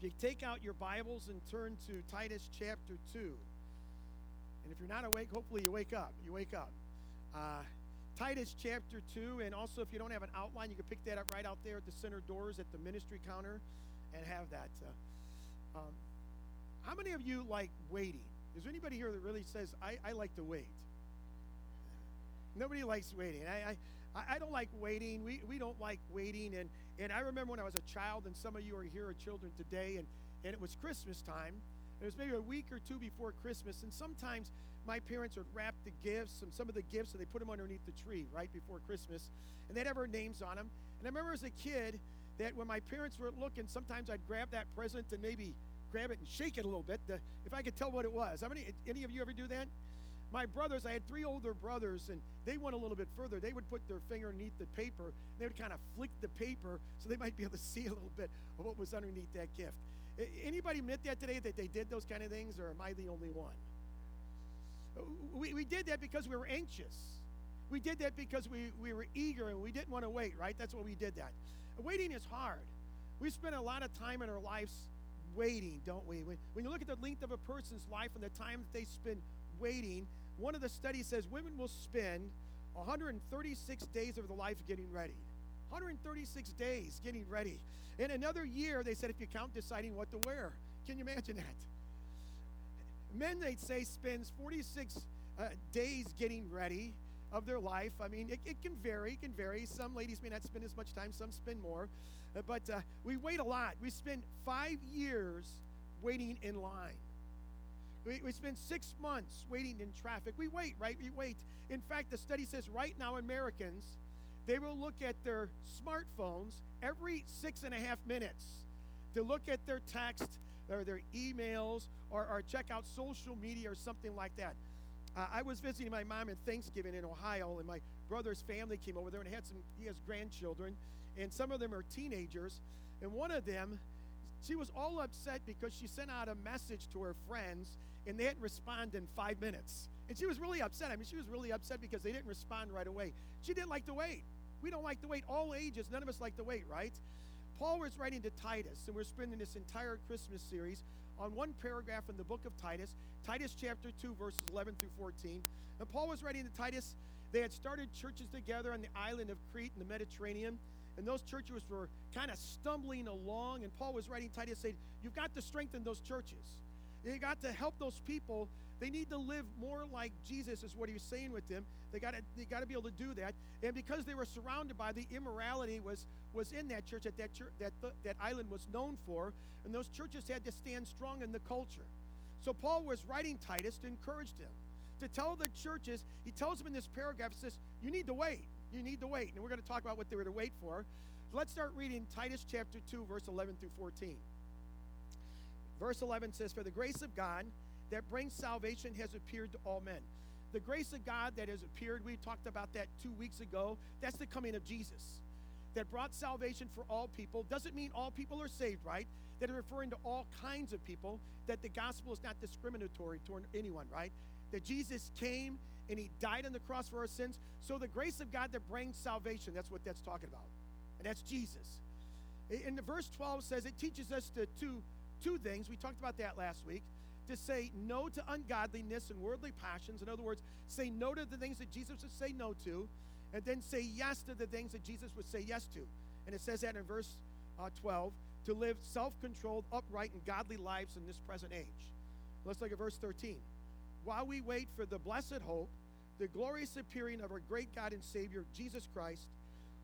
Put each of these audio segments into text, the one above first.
If you take out your Bibles and turn to Titus chapter 2, and if you're not awake, hopefully you wake up. You wake up. Uh, Titus chapter 2, and also if you don't have an outline, you can pick that up right out there at the center doors at the ministry counter and have that. Uh, um, how many of you like waiting? Is there anybody here that really says, I, I like to wait? Nobody likes waiting. I, I, I don't like waiting. We, we don't like waiting. And, and I remember when I was a child, and some of you are here are children today, and, and it was Christmas time. It was maybe a week or two before Christmas, and sometimes my parents would wrap the gifts, and some of the gifts, and they put them underneath the tree right before Christmas, and they'd have our names on them. And I remember as a kid that when my parents were looking, sometimes I'd grab that present and maybe grab it and shake it a little bit, to, if I could tell what it was. How many? Any of you ever do that? My brothers, I had three older brothers, and they went a little bit further. They would put their finger underneath the paper. They would kind of flick the paper so they might be able to see a little bit of what was underneath that gift. Anybody admit that today that they did those kind of things, or am I the only one? Uh, we, we did that because we were anxious. We did that because we, we were eager and we didn't want to wait, right? That's why we did that. Waiting is hard. We spend a lot of time in our lives waiting, don't we? When, when you look at the length of a person's life and the time that they spend waiting, one of the studies says women will spend 136 days of their life getting ready. 136 days getting ready. In another year, they said if you count deciding what to wear. Can you imagine that? Men, they'd say, spends 46 uh, days getting ready of their life. I mean, it, it, can vary, it can vary. Some ladies may not spend as much time, some spend more. Uh, but uh, we wait a lot. We spend five years waiting in line. We, we spend six months waiting in traffic. We wait, right? We wait. In fact, the study says right now, Americans, they will look at their smartphones every six and a half minutes to look at their text or their emails or, or check out social media or something like that. Uh, I was visiting my mom in Thanksgiving in Ohio, and my brother's family came over there and had some, he has grandchildren, and some of them are teenagers. And one of them, she was all upset because she sent out a message to her friends and they didn't respond in five minutes. And she was really upset. I mean, she was really upset because they didn't respond right away. She didn't like to wait. We don't like to wait. All ages, none of us like to wait, right? Paul was writing to Titus, and we're spending this entire Christmas series on one paragraph in the book of Titus, Titus chapter 2, verses 11 through 14. And Paul was writing to Titus. They had started churches together on the island of Crete in the Mediterranean. And those churches were kind of stumbling along. And Paul was writing Titus saying, You've got to strengthen those churches. You got to help those people. They need to live more like Jesus, is what he was saying with them. They got to they got to be able to do that. And because they were surrounded by the immorality was was in that church that that church, that the, that island was known for, and those churches had to stand strong in the culture. So Paul was writing Titus to encourage them, to tell the churches. He tells them in this paragraph, says, "You need to wait. You need to wait." And we're going to talk about what they were to wait for. Let's start reading Titus chapter 2, verse 11 through 14. Verse 11 says, For the grace of God that brings salvation has appeared to all men. The grace of God that has appeared, we talked about that two weeks ago. That's the coming of Jesus that brought salvation for all people. Doesn't mean all people are saved, right? That are referring to all kinds of people, that the gospel is not discriminatory toward anyone, right? That Jesus came and he died on the cross for our sins. So the grace of God that brings salvation, that's what that's talking about. And that's Jesus. In the verse 12 says it teaches us to, to two things. We talked about that last week. To say no to ungodliness and worldly passions. In other words, say no to the things that Jesus would say no to, and then say yes to the things that Jesus would say yes to. And it says that in verse uh, 12 to live self controlled, upright, and godly lives in this present age. Let's look at verse 13. While we wait for the blessed hope, the glorious appearing of our great God and Savior, Jesus Christ,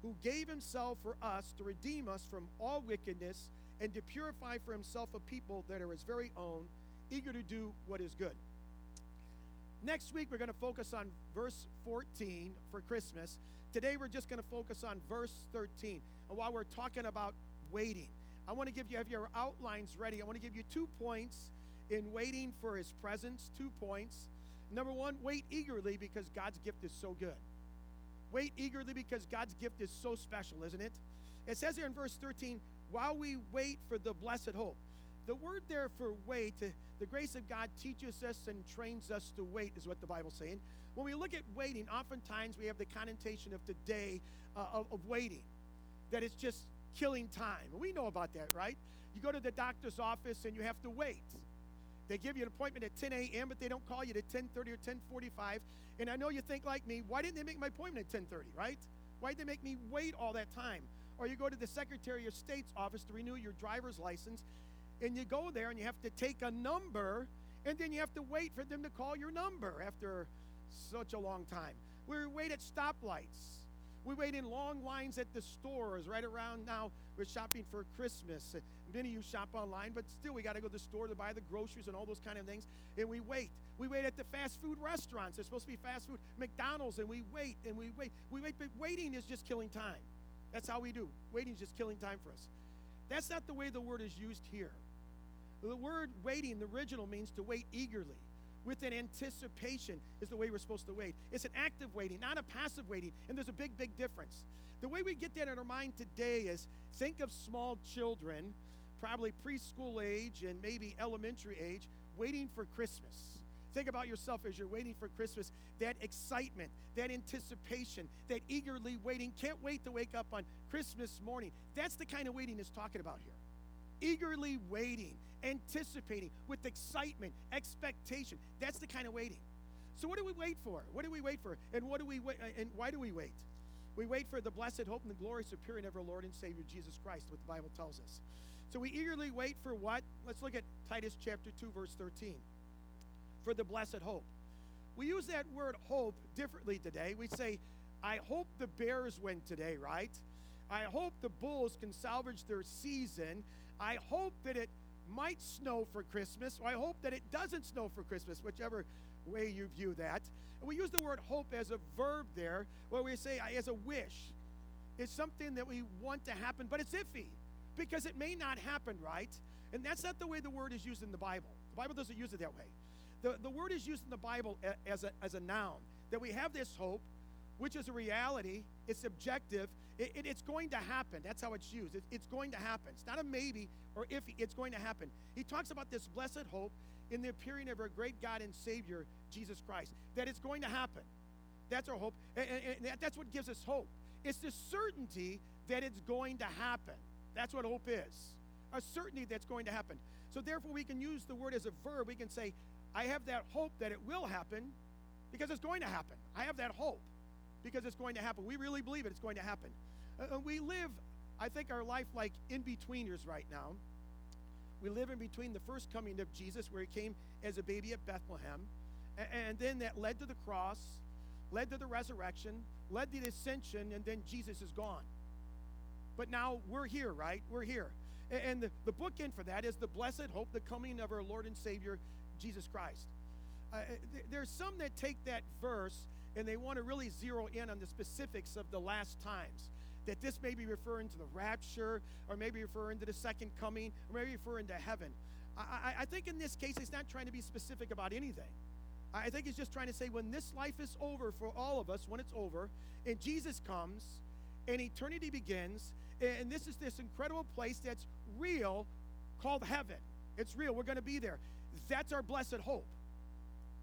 who gave himself for us to redeem us from all wickedness and to purify for himself a people that are his very own, eager to do what is good. Next week, we're going to focus on verse 14 for Christmas. Today, we're just going to focus on verse 13. And while we're talking about waiting, I want to give you, have your outlines ready. I want to give you two points in waiting for his presence. Two points. Number one, wait eagerly because God's gift is so good. Wait eagerly because God's gift is so special, isn't it? It says here in verse 13, while we wait for the blessed hope. The word there for wait, the grace of God teaches us and trains us to wait, is what the Bible's saying. When we look at waiting, oftentimes we have the connotation of today uh, of, of waiting, that it's just killing time. We know about that, right? You go to the doctor's office and you have to wait. They give you an appointment at 10 a.m., but they don't call you at 10:30 or 10:45. And I know you think like me, why didn't they make my appointment at 10:30, right? Why did they make me wait all that time? Or you go to the Secretary of State's office to renew your driver's license, and you go there and you have to take a number, and then you have to wait for them to call your number after such a long time. We wait at stoplights. We wait in long lines at the stores. Right around now, we're shopping for Christmas. Many of you shop online, but still, we got to go to the store to buy the groceries and all those kind of things. And we wait. We wait at the fast food restaurants. It's supposed to be fast food, McDonald's, and we wait and we wait. We wait, but waiting is just killing time. That's how we do. Waiting is just killing time for us. That's not the way the word is used here. The word waiting, the original means to wait eagerly with an anticipation is the way we're supposed to wait. It's an active waiting, not a passive waiting. And there's a big, big difference. The way we get that in our mind today is think of small children, probably preschool age and maybe elementary age, waiting for Christmas. Think about yourself as you're waiting for Christmas. That excitement, that anticipation, that eagerly waiting. Can't wait to wake up on Christmas morning. That's the kind of waiting it's talking about here eagerly waiting, anticipating with excitement, expectation. That's the kind of waiting. So what do we wait for? What do we wait for? And what do we wait uh, and why do we wait? We wait for the blessed hope and the glorious appearing of our Lord and Savior Jesus Christ, what the Bible tells us. So we eagerly wait for what? Let's look at Titus chapter 2 verse 13. For the blessed hope. We use that word hope differently today. We say I hope the Bears win today, right? I hope the Bulls can salvage their season. I hope that it might snow for Christmas, or I hope that it doesn't snow for Christmas, whichever way you view that. And we use the word hope as a verb there, where we say as a wish. It's something that we want to happen, but it's iffy because it may not happen, right? And that's not the way the word is used in the Bible. The Bible doesn't use it that way. The, the word is used in the Bible as a, as a noun, that we have this hope, which is a reality, it's objective, it, it, it's going to happen. That's how it's used. It, it's going to happen. It's not a maybe or if, it's going to happen. He talks about this blessed hope in the appearing of our great God and Savior, Jesus Christ, that it's going to happen. That's our hope. And, and, and that's what gives us hope. It's the certainty that it's going to happen. That's what hope is a certainty that's going to happen. So, therefore, we can use the word as a verb. We can say, I have that hope that it will happen because it's going to happen. I have that hope because it's going to happen. We really believe it, it's going to happen. Uh, we live, I think, our life like in betweeners right now. We live in between the first coming of Jesus, where he came as a baby at Bethlehem, and, and then that led to the cross, led to the resurrection, led to the ascension, and then Jesus is gone. But now we're here, right? We're here. And, and the, the bookend for that is the blessed hope, the coming of our Lord and Savior, Jesus Christ. Uh, th- there's some that take that verse and they want to really zero in on the specifics of the last times that this may be referring to the rapture, or maybe referring to the second coming, or maybe referring to heaven. I, I, I think in this case, it's not trying to be specific about anything. I think it's just trying to say when this life is over for all of us, when it's over, and Jesus comes, and eternity begins, and this is this incredible place that's real called heaven. It's real. We're going to be there. That's our blessed hope.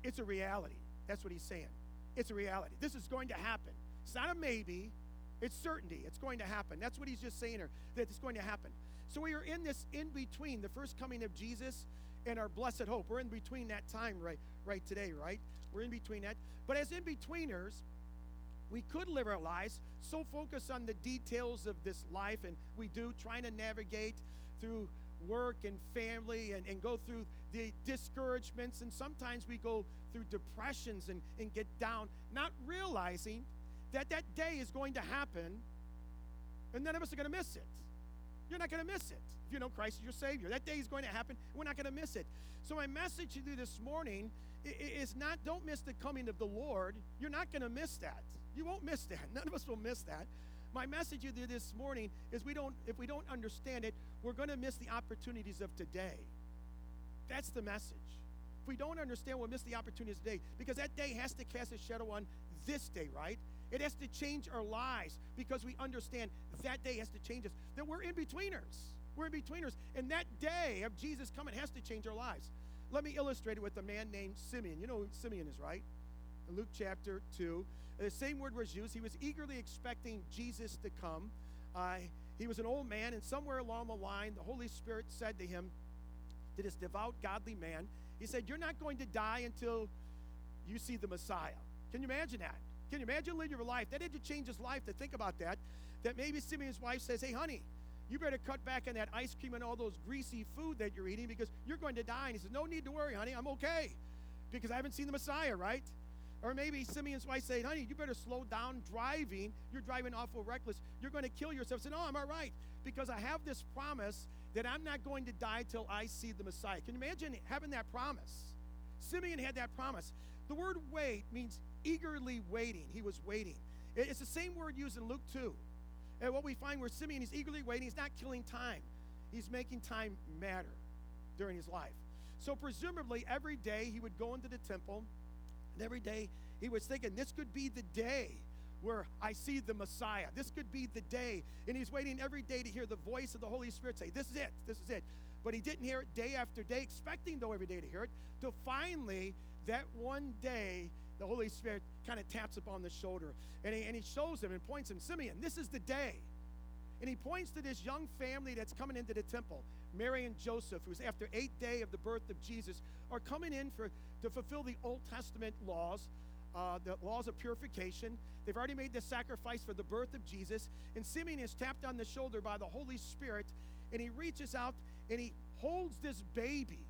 It's a reality. That's what he's saying. It's a reality. This is going to happen. It's not a maybe, it's certainty. It's going to happen. That's what he's just saying here, that it's going to happen. So we are in this in between the first coming of Jesus and our blessed hope. We're in between that time right right today, right? We're in between that. But as in betweeners, we could live our lives so focused on the details of this life, and we do, trying to navigate through work and family and, and go through the discouragements, and sometimes we go through depressions and, and get down, not realizing that that day is going to happen, and none of us are going to miss it. You're not going to miss it if you know Christ is your Savior. That day is going to happen. We're not going to miss it. So, my message to you this morning is not don't miss the coming of the Lord. You're not going to miss that. You won't miss that. None of us will miss that. My message to you this morning is we don't if we don't understand it, we're going to miss the opportunities of today. That's the message. If we don't understand, we'll miss the opportunities today because that day has to cast a shadow on this day, right? It has to change our lives because we understand that day has to change us. That we're in betweeners. We're in betweeners. And that day of Jesus coming has to change our lives. Let me illustrate it with a man named Simeon. You know who Simeon is, right? In Luke chapter 2, the same word was used. He was eagerly expecting Jesus to come. Uh, he was an old man, and somewhere along the line, the Holy Spirit said to him, to this devout, godly man, He said, You're not going to die until you see the Messiah. Can you imagine that? Can you imagine living your life? That had to change his life to think about that. That maybe Simeon's wife says, Hey, honey, you better cut back on that ice cream and all those greasy food that you're eating because you're going to die. And he says, No need to worry, honey. I'm okay because I haven't seen the Messiah, right? Or maybe Simeon's wife said, Honey, you better slow down driving. You're driving awful reckless. You're going to kill yourself. Say, No, I'm all right because I have this promise that I'm not going to die till I see the Messiah. Can you imagine having that promise? Simeon had that promise. The word wait means eagerly waiting. He was waiting. It's the same word used in Luke 2. And what we find where Simeon is eagerly waiting, he's not killing time, he's making time matter during his life. So, presumably, every day he would go into the temple, and every day he was thinking, this could be the day where I see the Messiah. This could be the day. And he's waiting every day to hear the voice of the Holy Spirit say, This is it, this is it. But he didn't hear it day after day, expecting, though, every day to hear it, till finally, that one day, the Holy Spirit kind of taps upon the shoulder and he, and he shows him and points him, Simeon, this is the day. And he points to this young family that's coming into the temple. Mary and Joseph, who's after eight day of the birth of Jesus, are coming in for to fulfill the Old Testament laws uh, the laws of purification. They've already made the sacrifice for the birth of Jesus. And Simeon is tapped on the shoulder by the Holy Spirit, and he reaches out and he holds this baby.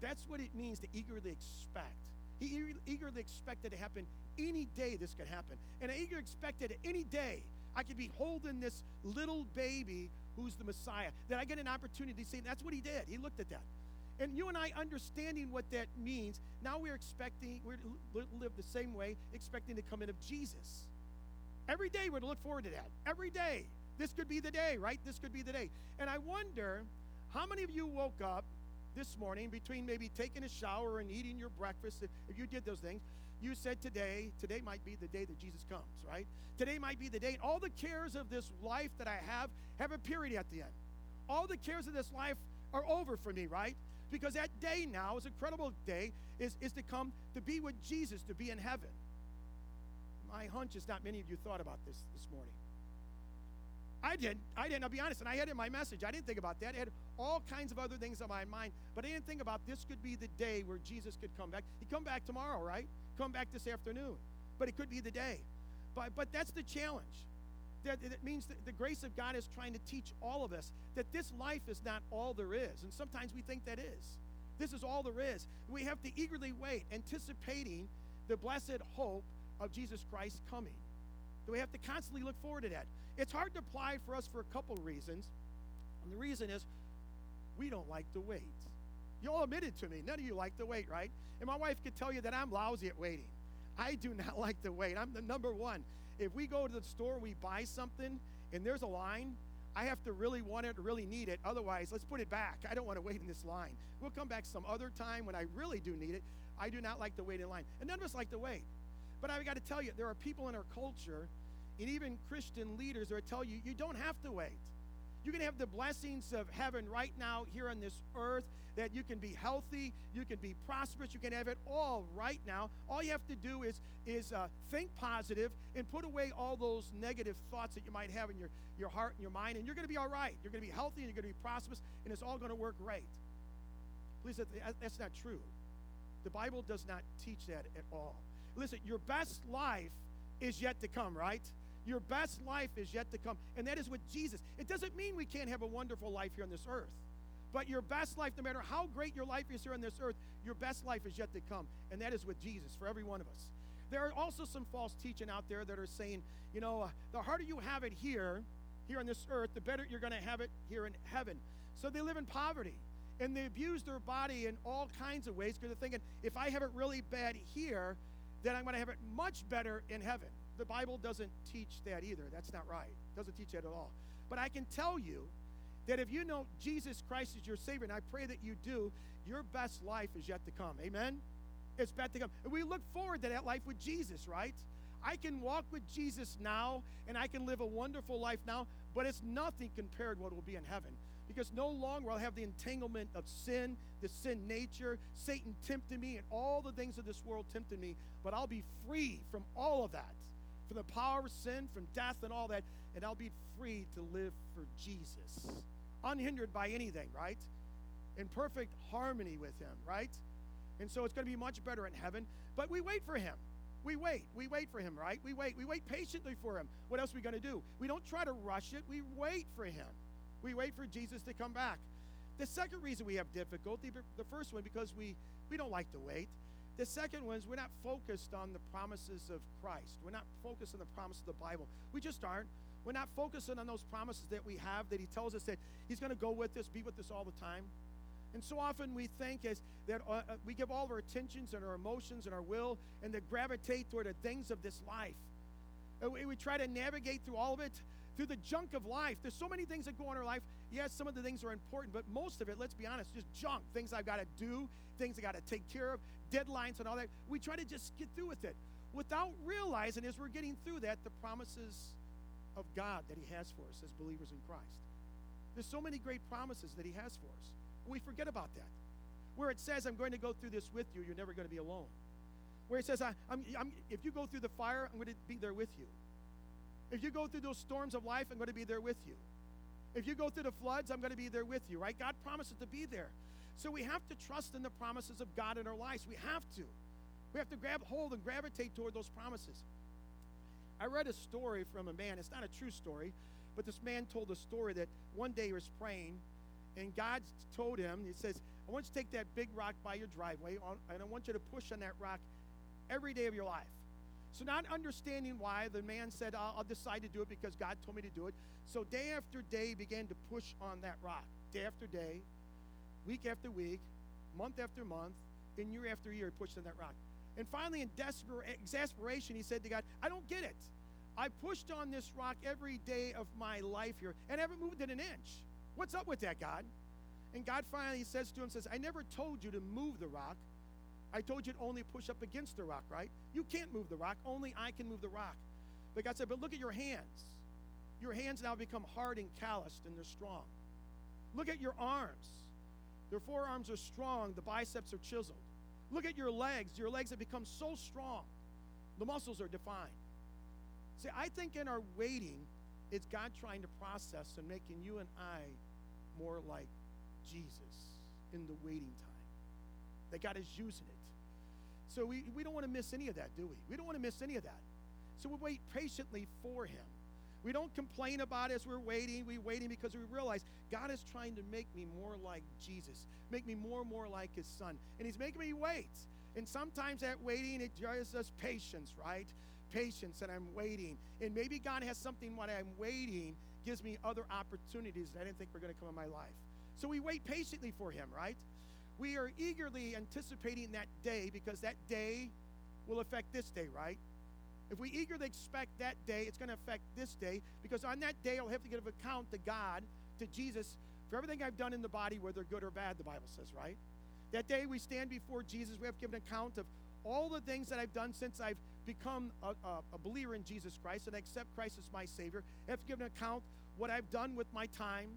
That's what it means to eagerly expect. He eagerly expected to happen any day this could happen. And I eagerly expected any day I could be holding this little baby who's the Messiah, that I get an opportunity to see. That's what he did. He looked at that. And you and I understanding what that means, now we're expecting, we're to live the same way, expecting the coming of Jesus. Every day we're to look forward to that. Every day. This could be the day, right? This could be the day. And I wonder how many of you woke up this morning between maybe taking a shower and eating your breakfast, if, if you did those things, you said today, today might be the day that Jesus comes, right? Today might be the day. All the cares of this life that I have have a period at the end. All the cares of this life are over for me, right? Because that day now is an incredible day, is, is to come to be with Jesus, to be in heaven. My hunch is not many of you thought about this this morning. I didn't. I didn't. I'll be honest. And I had in my message, I didn't think about that. I had all kinds of other things on my mind, but I didn't think about this could be the day where Jesus could come back. He'd come back tomorrow, right? Come back this afternoon. But it could be the day. But, but that's the challenge. That, that means that the grace of God is trying to teach all of us that this life is not all there is. And sometimes we think that is. This is all there is. We have to eagerly wait, anticipating the blessed hope of Jesus Christ coming. we have to constantly look forward to that. It's hard to apply for us for a couple of reasons. And the reason is we don't like to wait. You all admitted to me, none of you like to wait, right? And my wife could tell you that I'm lousy at waiting. I do not like to wait. I'm the number one if we go to the store, we buy something, and there's a line, I have to really want it, really need it. Otherwise, let's put it back. I don't want to wait in this line. We'll come back some other time when I really do need it. I do not like to wait in line. And none of us like to wait. But I've got to tell you, there are people in our culture, and even Christian leaders, that tell you you don't have to wait. You can have the blessings of heaven right now here on this earth, that you can be healthy, you can be prosperous, you can have it all right now. All you have to do is, is uh, think positive and put away all those negative thoughts that you might have in your, your heart and your mind, and you're going to be all right. You're going to be healthy and you're going to be prosperous, and it's all going to work great. Please, that's not true. The Bible does not teach that at all. Listen, your best life is yet to come, right? Your best life is yet to come. And that is with Jesus. It doesn't mean we can't have a wonderful life here on this earth. But your best life, no matter how great your life is here on this earth, your best life is yet to come. And that is with Jesus for every one of us. There are also some false teaching out there that are saying, you know, uh, the harder you have it here, here on this earth, the better you're going to have it here in heaven. So they live in poverty and they abuse their body in all kinds of ways because they're thinking, if I have it really bad here, then I'm going to have it much better in heaven the Bible doesn't teach that either. That's not right. It doesn't teach that at all. But I can tell you that if you know Jesus Christ is your Savior, and I pray that you do, your best life is yet to come. Amen? It's yet to come. And we look forward to that life with Jesus, right? I can walk with Jesus now, and I can live a wonderful life now, but it's nothing compared to what will be in heaven. Because no longer I'll have the entanglement of sin, the sin nature, Satan tempting me, and all the things of this world tempting me, but I'll be free from all of that from the power of sin, from death, and all that. and I'll be free to live for Jesus, unhindered by anything, right? In perfect harmony with Him, right? And so it's going to be much better in heaven. But we wait for Him. We wait. We wait for Him, right? We wait. We wait patiently for Him. What else are we going to do? We don't try to rush it. We wait for Him. We wait for Jesus to come back. The second reason we have difficulty, the first one, because we, we don't like to wait. The second one is we're not focused on the promises of Christ. We're not focused on the promises of the Bible. We just aren't. We're not focusing on those promises that we have that He tells us that He's going to go with us, be with us all the time. And so often we think as that uh, uh, we give all of our attentions and our emotions and our will and that gravitate toward the things of this life. Uh, we, we try to navigate through all of it, through the junk of life. There's so many things that go on in our life. Yes, some of the things are important, but most of it, let's be honest, just junk. Things I've got to do, things I got to take care of, deadlines and all that. We try to just get through with it without realizing as we're getting through that the promises of God that He has for us as believers in Christ. There's so many great promises that He has for us. We forget about that. Where it says, I'm going to go through this with you, you're never going to be alone. Where it says, I, I'm, if you go through the fire, I'm going to be there with you. If you go through those storms of life, I'm going to be there with you. If you go through the floods, I'm going to be there with you, right? God promises to be there. So we have to trust in the promises of God in our lives. We have to. We have to grab hold and gravitate toward those promises. I read a story from a man. It's not a true story, but this man told a story that one day he was praying and God told him, He says, I want you to take that big rock by your driveway, and I want you to push on that rock every day of your life. So, not understanding why, the man said, I'll, I'll decide to do it because God told me to do it. So, day after day, began to push on that rock. Day after day, week after week, month after month, and year after year, he pushed on that rock. And finally, in desperate exasperation, he said to God, I don't get it. I pushed on this rock every day of my life here and haven't moved it an inch. What's up with that, God? And God finally says to him, says, I never told you to move the rock. I told you to only push up against the rock, right? You can't move the rock. Only I can move the rock. But God said, but look at your hands. Your hands now become hard and calloused and they're strong. Look at your arms. Their forearms are strong. The biceps are chiseled. Look at your legs. Your legs have become so strong. The muscles are defined. See, I think in our waiting, it's God trying to process and making you and I more like Jesus in the waiting time. That God is using it. So we, we don't want to miss any of that, do we? We don't want to miss any of that. So we wait patiently for Him. We don't complain about it as we're waiting. We're waiting because we realize God is trying to make me more like Jesus, make me more and more like His Son. And He's making me wait. And sometimes that waiting, it drives us patience, right? Patience, and I'm waiting. And maybe God has something while I'm waiting gives me other opportunities that I didn't think were going to come in my life. So we wait patiently for Him, right? We are eagerly anticipating that day because that day will affect this day, right? If we eagerly expect that day, it's going to affect this day because on that day I'll have to give account to God, to Jesus, for everything I've done in the body, whether good or bad, the Bible says, right? That day we stand before Jesus, we have to give account of all the things that I've done since I've become a, a, a believer in Jesus Christ and accept Christ as my Savior. I have to give an account what I've done with my time.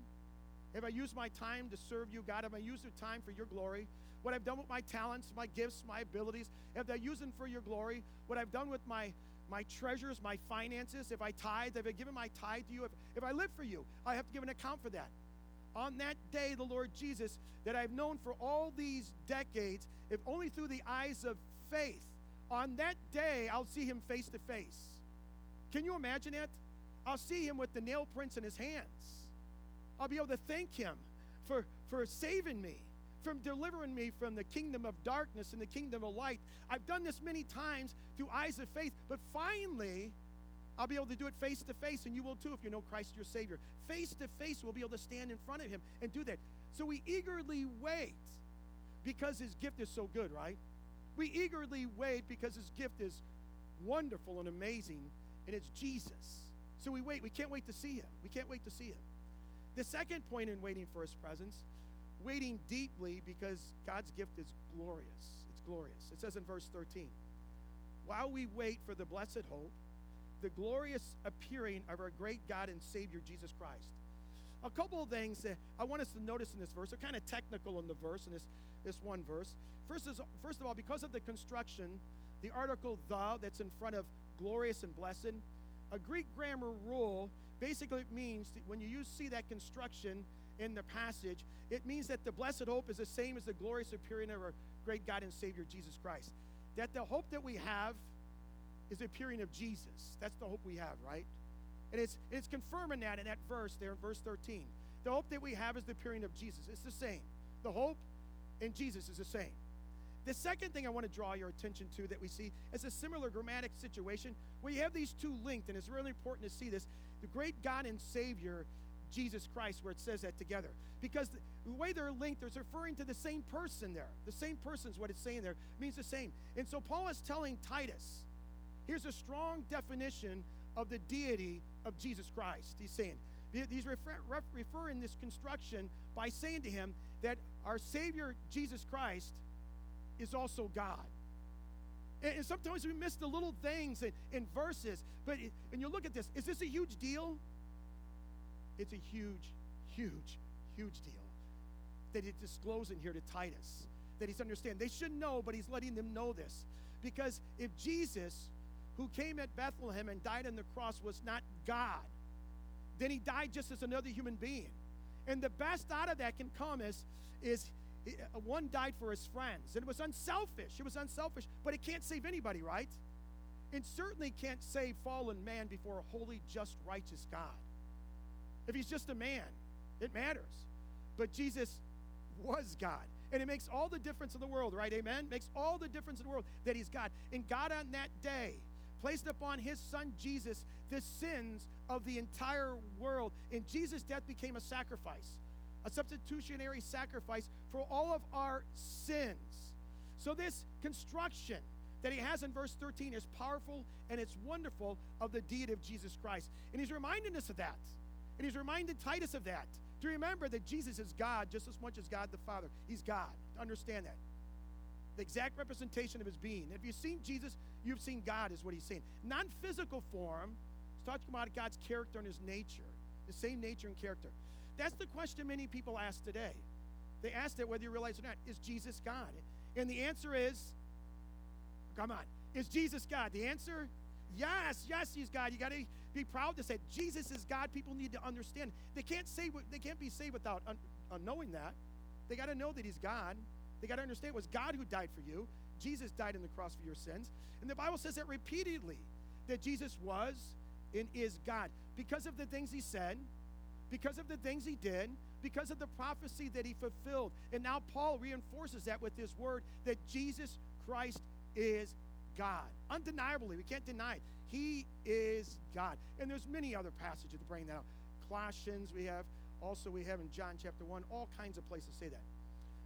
Have I used my time to serve you, God? Have I used the time for your glory? What I've done with my talents, my gifts, my abilities, have I used them for your glory? What I've done with my my treasures, my finances, if I tithe, if I given my tithe to you, if, if I live for you, I have to give an account for that. On that day, the Lord Jesus, that I've known for all these decades, if only through the eyes of faith, on that day, I'll see him face to face. Can you imagine it? I'll see him with the nail prints in his hands. I'll be able to thank him for, for saving me, from delivering me from the kingdom of darkness and the kingdom of light. I've done this many times through eyes of faith, but finally, I'll be able to do it face to face, and you will too if you know Christ your Savior. Face to face, we'll be able to stand in front of him and do that. So we eagerly wait because his gift is so good, right? We eagerly wait because his gift is wonderful and amazing, and it's Jesus. So we wait. We can't wait to see him. We can't wait to see him. The second point in waiting for his presence, waiting deeply because God's gift is glorious. It's glorious. It says in verse 13, while we wait for the blessed hope, the glorious appearing of our great God and Savior Jesus Christ. A couple of things that I want us to notice in this verse. They're kind of technical in the verse, in this, this one verse. First, is, first of all, because of the construction, the article the that's in front of glorious and blessed, a Greek grammar rule basically it means that when you see that construction in the passage, it means that the blessed hope is the same as the glorious appearing of our great God and Savior Jesus Christ. That the hope that we have is the appearing of Jesus. That's the hope we have, right? And it's it's confirming that in that verse there in verse 13. The hope that we have is the appearing of Jesus. It's the same. The hope in Jesus is the same. The second thing I want to draw your attention to that we see is a similar grammatic situation where you have these two linked, and it's really important to see this. The great God and Savior, Jesus Christ, where it says that together. Because the way they're linked, it's referring to the same person there. The same person is what it's saying there. It means the same. And so Paul is telling Titus, here's a strong definition of the deity of Jesus Christ. He's saying, he's refer, referring this construction by saying to him that our Savior, Jesus Christ, is also God. And, and sometimes we miss the little things in, in verses. But and you look at this, is this a huge deal? It's a huge, huge, huge deal that he's disclosing here to Titus. That he's understanding. They should know, but he's letting them know this. Because if Jesus, who came at Bethlehem and died on the cross, was not God, then he died just as another human being. And the best out of that can come is, is Uh, one died for his friends. And it was unselfish. It was unselfish, but it can't save anybody, right? It certainly can't save fallen man before a holy, just, righteous God. If he's just a man, it matters. But Jesus was God. And it makes all the difference in the world, right? Amen? Makes all the difference in the world that he's God. And God on that day placed upon his son Jesus the sins of the entire world. And Jesus' death became a sacrifice a substitutionary sacrifice for all of our sins. So, this construction that he has in verse 13 is powerful and it's wonderful of the deity of Jesus Christ. And he's reminding us of that. And he's reminded Titus of that. To remember that Jesus is God just as much as God the Father. He's God. Understand that. The exact representation of his being. If you've seen Jesus, you've seen God, is what he's saying. Non physical form, he's talking about God's character and his nature, the same nature and character. That's the question many people ask today. They ask it whether you realize it or not is Jesus God? And the answer is, come on, is Jesus God? The answer, yes, yes, he's God. You got to be proud to say Jesus is God. People need to understand. They can't say they can't be saved without un, uh, knowing that. They got to know that he's God. They got to understand it was God who died for you. Jesus died on the cross for your sins. And the Bible says that repeatedly that Jesus was and is God because of the things he said, because of the things he did, because of the prophecy that he fulfilled. And now Paul reinforces that with his word that Jesus Christ is God. Undeniably, we can't deny it. He is God. And there's many other passages to bring that out. Colossians, we have also we have in John chapter 1, all kinds of places say that.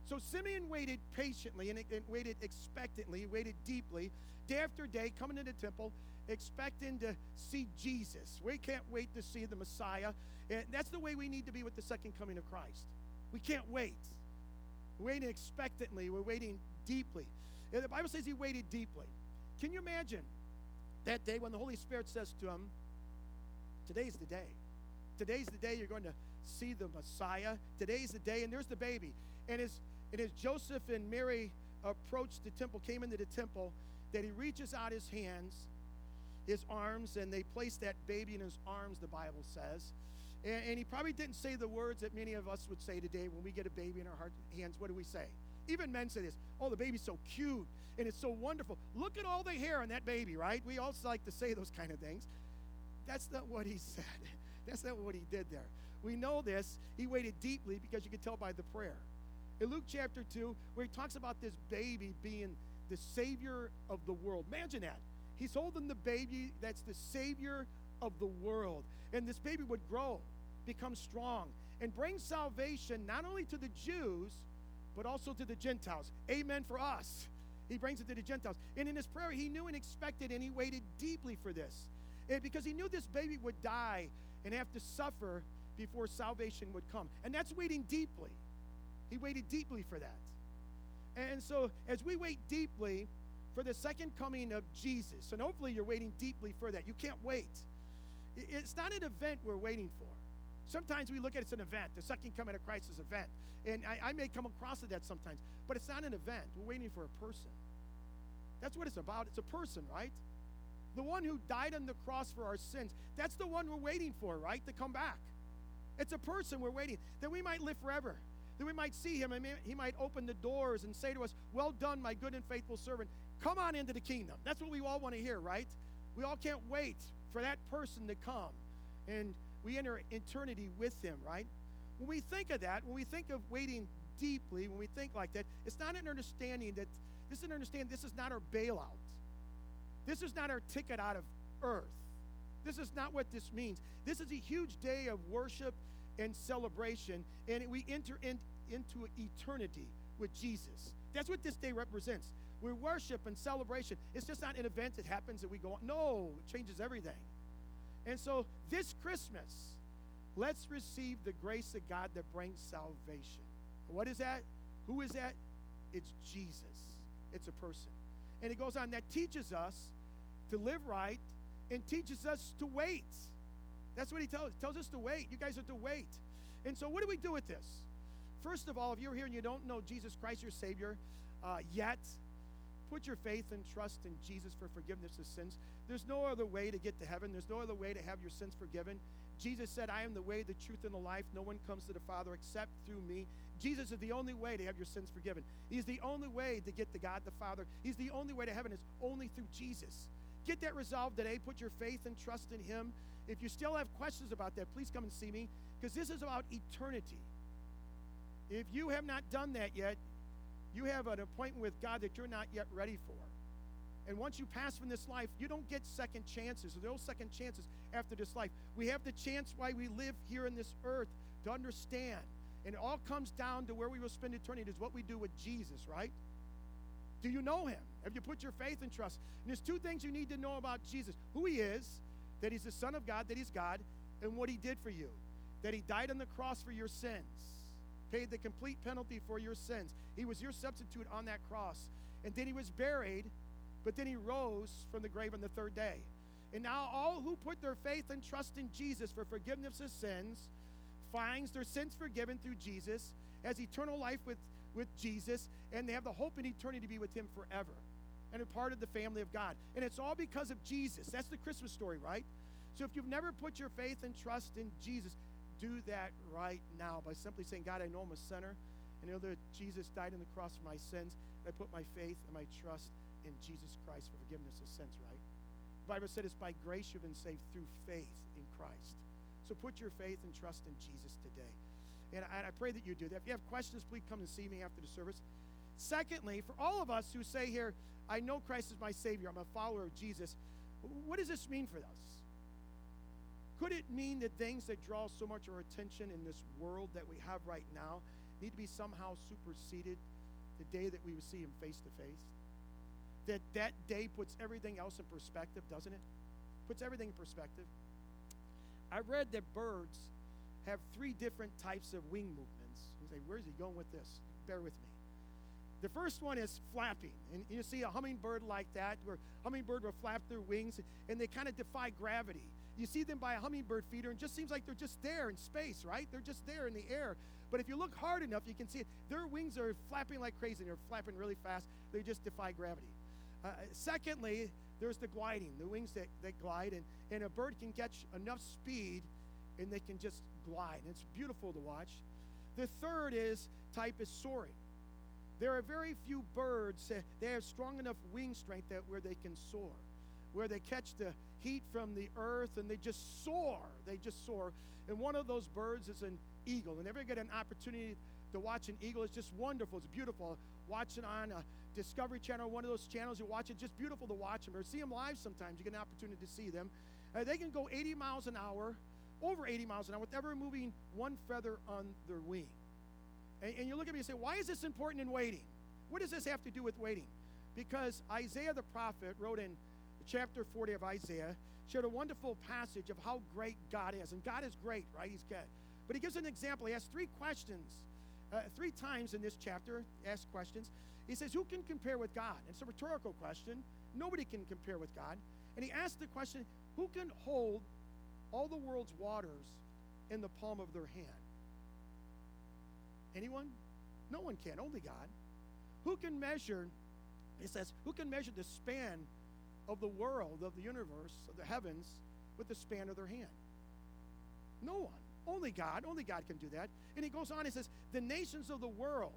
So Simeon waited patiently and, and waited expectantly, waited deeply, day after day, coming to the temple, expecting to see Jesus. We can't wait to see the Messiah. And that's the way we need to be with the second coming of Christ. We can't wait. We're waiting expectantly, we're waiting deeply. And the Bible says he waited deeply. Can you imagine that day when the Holy Spirit says to him, Today's the day. Today's the day you're going to see the Messiah. Today's the day, and there's the baby. And as, and as Joseph and Mary approached the temple, came into the temple, that he reaches out his hands, his arms, and they place that baby in his arms, the Bible says. And, and, he probably didn't say the words that many of us would say today when we get a baby in our heart, hands. What do we say? Even men say this Oh, the baby's so cute and it's so wonderful. Look at all the hair on that baby, right? We also like to say those kind of things. That's not what he said. That's not what he did there. We know this. He waited deeply because you could tell by the prayer. In Luke chapter 2, where he talks about this baby being the Savior of the world. Imagine that. He's holding the baby that's the Savior of the world. And this baby would grow become strong and bring salvation not only to the Jews, but also to the Gentiles. Amen for us. He brings it to the Gentiles. And in his prayer, he knew and expected, and he waited deeply for this. Because he knew this baby would die and have to suffer before salvation would come. And that's waiting deeply. He waited deeply for that. And so, as we wait deeply for the second coming of Jesus, and hopefully you're waiting deeply for that, you can't wait. It's not an event we're waiting for. Sometimes we look at it as an event, the second coming of Christ is an event. And I, I may come across that sometimes, but it's not an event. We're waiting for a person. That's what it's about. It's a person, right? the one who died on the cross for our sins. That's the one we're waiting for, right? To come back. It's a person we're waiting that we might live forever, that we might see him and he might open the doors and say to us, Well done, my good and faithful servant. Come on into the kingdom. That's what we all want to hear, right? We all can't wait for that person to come and we enter eternity with him, right? When we think of that, when we think of waiting deeply, when we think like that, it's not an understanding that this is an understanding this is not our bailout. This is not our ticket out of earth. This is not what this means. This is a huge day of worship and celebration, and we enter in, into eternity with Jesus. That's what this day represents. We worship and celebration. It's just not an event that happens and we go on. No, it changes everything. And so this Christmas, let's receive the grace of God that brings salvation. What is that? Who is that? It's Jesus. It's a person. And it goes on that teaches us to live right and teaches us to wait. That's what he tells, tells us to wait. You guys are to wait. And so, what do we do with this? First of all, if you're here and you don't know Jesus Christ, your Savior, uh, yet, put your faith and trust in Jesus for forgiveness of sins. There's no other way to get to heaven, there's no other way to have your sins forgiven. Jesus said, I am the way, the truth, and the life. No one comes to the Father except through me. Jesus is the only way to have your sins forgiven. He's the only way to get to God the Father. He's the only way to heaven is only through Jesus. Get that resolved today. Put your faith and trust in Him. If you still have questions about that, please come and see me because this is about eternity. If you have not done that yet, you have an appointment with God that you're not yet ready for. And once you pass from this life, you don't get second chances. There are no second chances after this life. We have the chance why we live here in this earth to understand. And it all comes down to where we will spend eternity is what we do with Jesus, right? Do you know him? Have you put your faith and trust? And there's two things you need to know about Jesus who he is, that he's the Son of God, that he's God, and what he did for you. That he died on the cross for your sins, paid the complete penalty for your sins. He was your substitute on that cross. And then he was buried, but then he rose from the grave on the third day. And now all who put their faith and trust in Jesus for forgiveness of sins finds their sins forgiven through Jesus, has eternal life with with Jesus, and they have the hope in eternity to be with Him forever and a part of the family of God. And it's all because of Jesus. That's the Christmas story, right? So if you've never put your faith and trust in Jesus, do that right now by simply saying, God, I know I'm a sinner. And I know that Jesus died on the cross for my sins. I put my faith and my trust in Jesus Christ for forgiveness of sins, right? The Bible said it's by grace you've been saved through faith in Christ. So put your faith and trust in Jesus today. And I, and I pray that you do that. If you have questions, please come and see me after the service. Secondly, for all of us who say here, I know Christ is my Savior, I'm a follower of Jesus, what does this mean for us? Could it mean that things that draw so much our attention in this world that we have right now need to be somehow superseded the day that we see Him face to face? That that day puts everything else in perspective, doesn't it? Puts everything in perspective. I read that birds have three different types of wing movements. You say, where's he going with this? Bear with me. The first one is flapping. And you see a hummingbird like that, where hummingbird will flap their wings and they kind of defy gravity. You see them by a hummingbird feeder and just seems like they're just there in space, right? They're just there in the air. But if you look hard enough, you can see it. Their wings are flapping like crazy. They're flapping really fast. They just defy gravity. Uh, secondly, there's the gliding, the wings that, that glide, and, and a bird can catch enough speed and they can just glide. And it's beautiful to watch. The third is type is soaring. There are very few birds that they have strong enough wing strength that where they can soar, where they catch the heat from the earth and they just soar. They just soar. And one of those birds is an eagle. And you get an opportunity to watch an eagle, it's just wonderful. It's beautiful. Watch it on a Discovery Channel, one of those channels you watch it, just beautiful to watch them. Or see them live sometimes. You get an opportunity to see them. Uh, they can go 80 miles an hour over 80 miles an hour without removing one feather on their wing. And, and you look at me and say, why is this important in waiting? What does this have to do with waiting? Because Isaiah the prophet wrote in chapter 40 of Isaiah, shared a wonderful passage of how great God is. And God is great, right? He's good. But he gives an example. He has three questions, uh, three times in this chapter, asks questions. He says, Who can compare with God? It's a rhetorical question. Nobody can compare with God. And he asks the question, Who can hold all the world's waters in the palm of their hand. Anyone? No one can, only God. Who can measure, he says, who can measure the span of the world, of the universe, of the heavens, with the span of their hand? No one. Only God. Only God can do that. And he goes on, he says, The nations of the world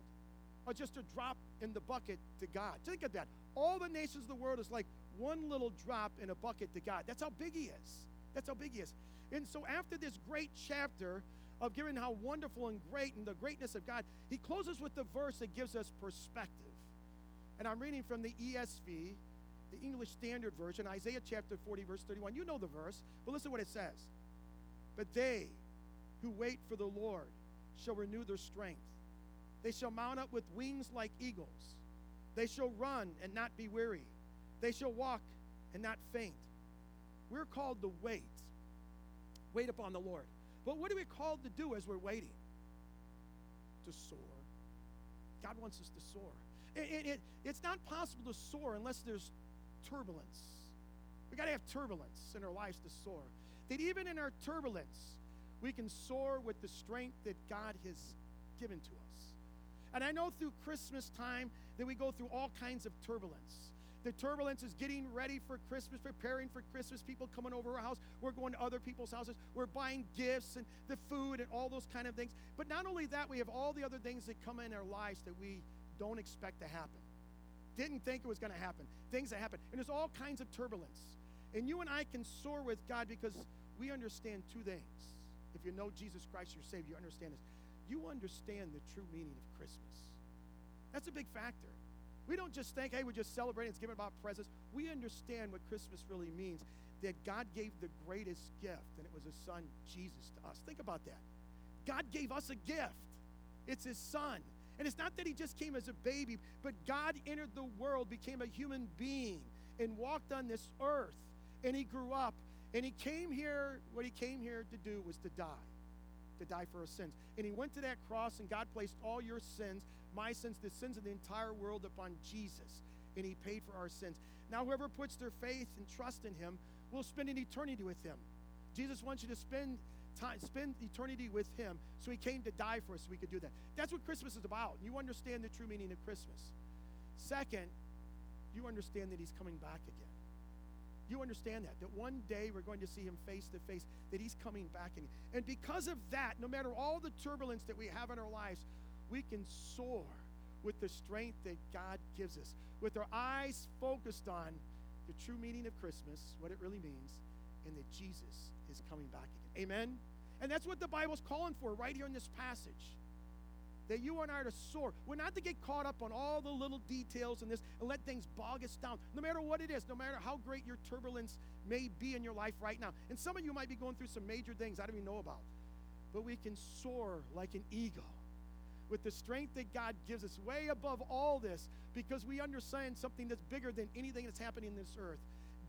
are just a drop in the bucket to God. Think of that. All the nations of the world is like one little drop in a bucket to God. That's how big he is. That's how big he is. And so, after this great chapter of giving how wonderful and great and the greatness of God, he closes with the verse that gives us perspective. And I'm reading from the ESV, the English Standard Version, Isaiah chapter 40, verse 31. You know the verse, but listen what it says. But they who wait for the Lord shall renew their strength. They shall mount up with wings like eagles. They shall run and not be weary. They shall walk and not faint. We're called to wait. Wait upon the Lord. But what are we called to do as we're waiting? To soar. God wants us to soar. It, it, it's not possible to soar unless there's turbulence. We got to have turbulence in our lives to soar. That even in our turbulence, we can soar with the strength that God has given to us. And I know through Christmas time that we go through all kinds of turbulence. The turbulence is getting ready for Christmas, preparing for Christmas, people coming over our house. We're going to other people's houses. We're buying gifts and the food and all those kind of things. But not only that, we have all the other things that come in our lives that we don't expect to happen. Didn't think it was going to happen. Things that happen. And there's all kinds of turbulence. And you and I can soar with God because we understand two things. If you know Jesus Christ, your Savior, you understand this. You understand the true meaning of Christmas. That's a big factor. We don't just think, hey, we're just celebrating, it's giving about presents. We understand what Christmas really means that God gave the greatest gift, and it was His Son, Jesus, to us. Think about that. God gave us a gift, it's His Son. And it's not that He just came as a baby, but God entered the world, became a human being, and walked on this earth. And He grew up, and He came here, what He came here to do was to die to die for our sins. And he went to that cross, and God placed all your sins, my sins, the sins of the entire world upon Jesus. And he paid for our sins. Now, whoever puts their faith and trust in him will spend an eternity with him. Jesus wants you to spend time, spend eternity with him. So he came to die for us so we could do that. That's what Christmas is about. You understand the true meaning of Christmas. Second, you understand that he's coming back again. You understand that, that one day we're going to see him face to face, that he's coming back. And, and because of that, no matter all the turbulence that we have in our lives, we can soar with the strength that God gives us, with our eyes focused on the true meaning of Christmas, what it really means, and that Jesus is coming back again. Amen? And that's what the Bible's calling for right here in this passage that you and I are to soar. We're not to get caught up on all the little details in this and let things bog us down, no matter what it is, no matter how great your turbulence may be in your life right now. And some of you might be going through some major things I don't even know about. But we can soar like an eagle with the strength that God gives us way above all this because we understand something that's bigger than anything that's happening in this earth.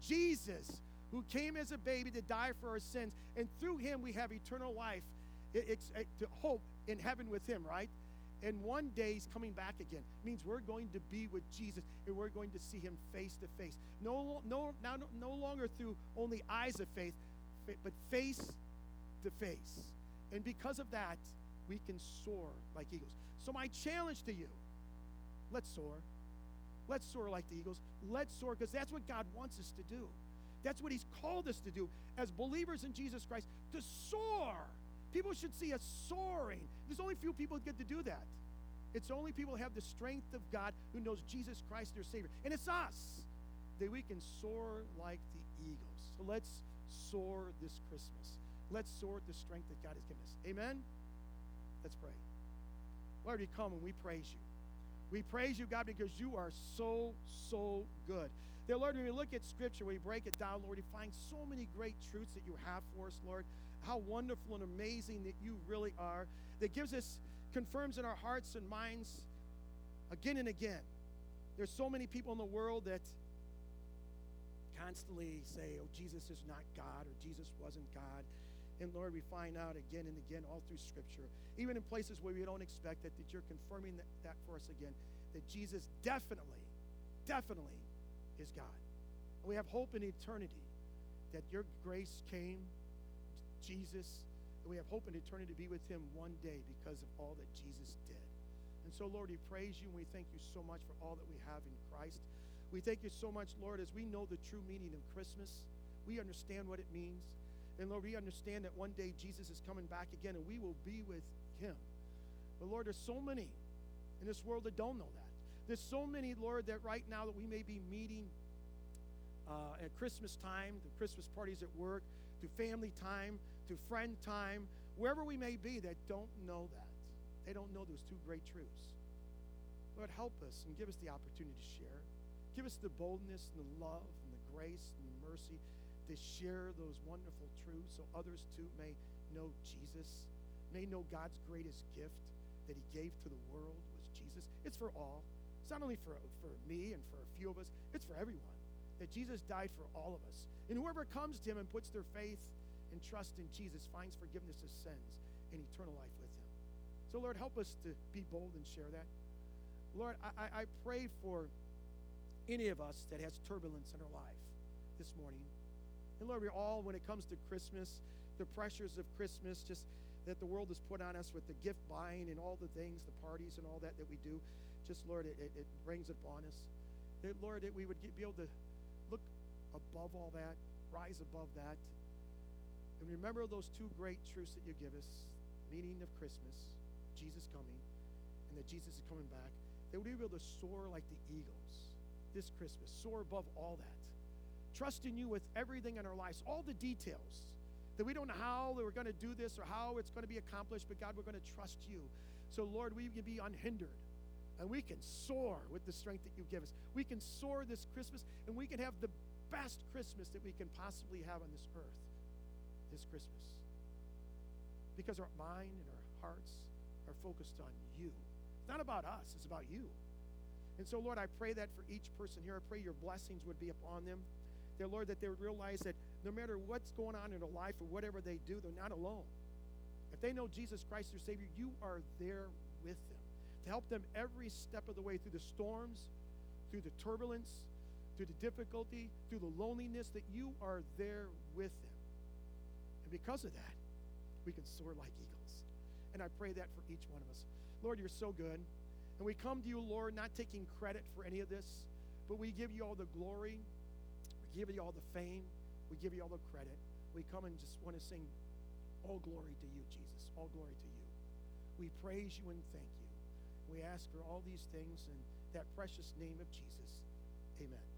Jesus, who came as a baby to die for our sins, and through him we have eternal life, it's, to hope in heaven with him, right? And one day he's coming back again. It means we're going to be with Jesus and we're going to see him face to face. No, no, now, no longer through only eyes of faith, but face to face. And because of that, we can soar like eagles. So, my challenge to you let's soar. Let's soar like the eagles. Let's soar because that's what God wants us to do. That's what He's called us to do as believers in Jesus Christ to soar People should see us soaring. There's only few people who get to do that. It's only people who have the strength of God who knows Jesus Christ their Savior. And it's us that we can soar like the eagles. So let's soar this Christmas. Let's soar the strength that God has given us. Amen? Let's pray. Lord, we come and we praise you. We praise you, God, because you are so, so good. Dear Lord, when we look at Scripture, we break it down, Lord, we find so many great truths that you have for us, Lord how wonderful and amazing that you really are, that gives us, confirms in our hearts and minds again and again. There's so many people in the world that constantly say, oh, Jesus is not God or Jesus wasn't God. And Lord, we find out again and again all through Scripture, even in places where we don't expect it, that you're confirming that, that for us again, that Jesus definitely, definitely is God. And we have hope in eternity that your grace came Jesus, and we have hope in eternity to be with him one day because of all that Jesus did. And so, Lord, we praise you and we thank you so much for all that we have in Christ. We thank you so much, Lord, as we know the true meaning of Christmas. We understand what it means. And Lord, we understand that one day Jesus is coming back again and we will be with him. But Lord, there's so many in this world that don't know that. There's so many, Lord, that right now that we may be meeting uh, at Christmas time, the Christmas parties at work, to family time, to friend time, wherever we may be, that don't know that. They don't know those two great truths. Lord, help us and give us the opportunity to share. Give us the boldness and the love and the grace and the mercy to share those wonderful truths so others too may know Jesus, may know God's greatest gift that he gave to the world was Jesus. It's for all. It's not only for, for me and for a few of us, it's for everyone. That Jesus died for all of us. And whoever comes to him and puts their faith and trust in Jesus finds forgiveness of sins and eternal life with him. So, Lord, help us to be bold and share that. Lord, I, I pray for any of us that has turbulence in our life this morning. And Lord, we all, when it comes to Christmas, the pressures of Christmas, just that the world has put on us with the gift buying and all the things, the parties and all that that we do, just Lord, it, it, brings upon us. That Lord, that we would get, be able to look above all that, rise above that, and remember those two great truths that you give us meaning of Christmas, Jesus coming, and that Jesus is coming back, that we be able to soar like the eagles this Christmas, soar above all that. Trust in you with everything in our lives, all the details. That we don't know how that we're going to do this or how it's going to be accomplished, but God, we're going to trust you. So, Lord, we can be unhindered and we can soar with the strength that you give us. We can soar this Christmas and we can have the best Christmas that we can possibly have on this earth this Christmas. Because our mind and our hearts are focused on you. It's not about us, it's about you. And so, Lord, I pray that for each person here. I pray your blessings would be upon them. That, Lord, that they would realize that no matter what's going on in their life or whatever they do, they're not alone. If they know Jesus Christ, their Savior, you are there with them to help them every step of the way through the storms, through the turbulence, through the difficulty, through the loneliness, that you are there with them. And because of that, we can soar like eagles. And I pray that for each one of us. Lord, you're so good. And we come to you, Lord, not taking credit for any of this, but we give you all the glory. We give you all the fame. We give you all the credit. We come and just want to sing all glory to you, Jesus. All glory to you. We praise you and thank you. We ask for all these things in that precious name of Jesus. Amen.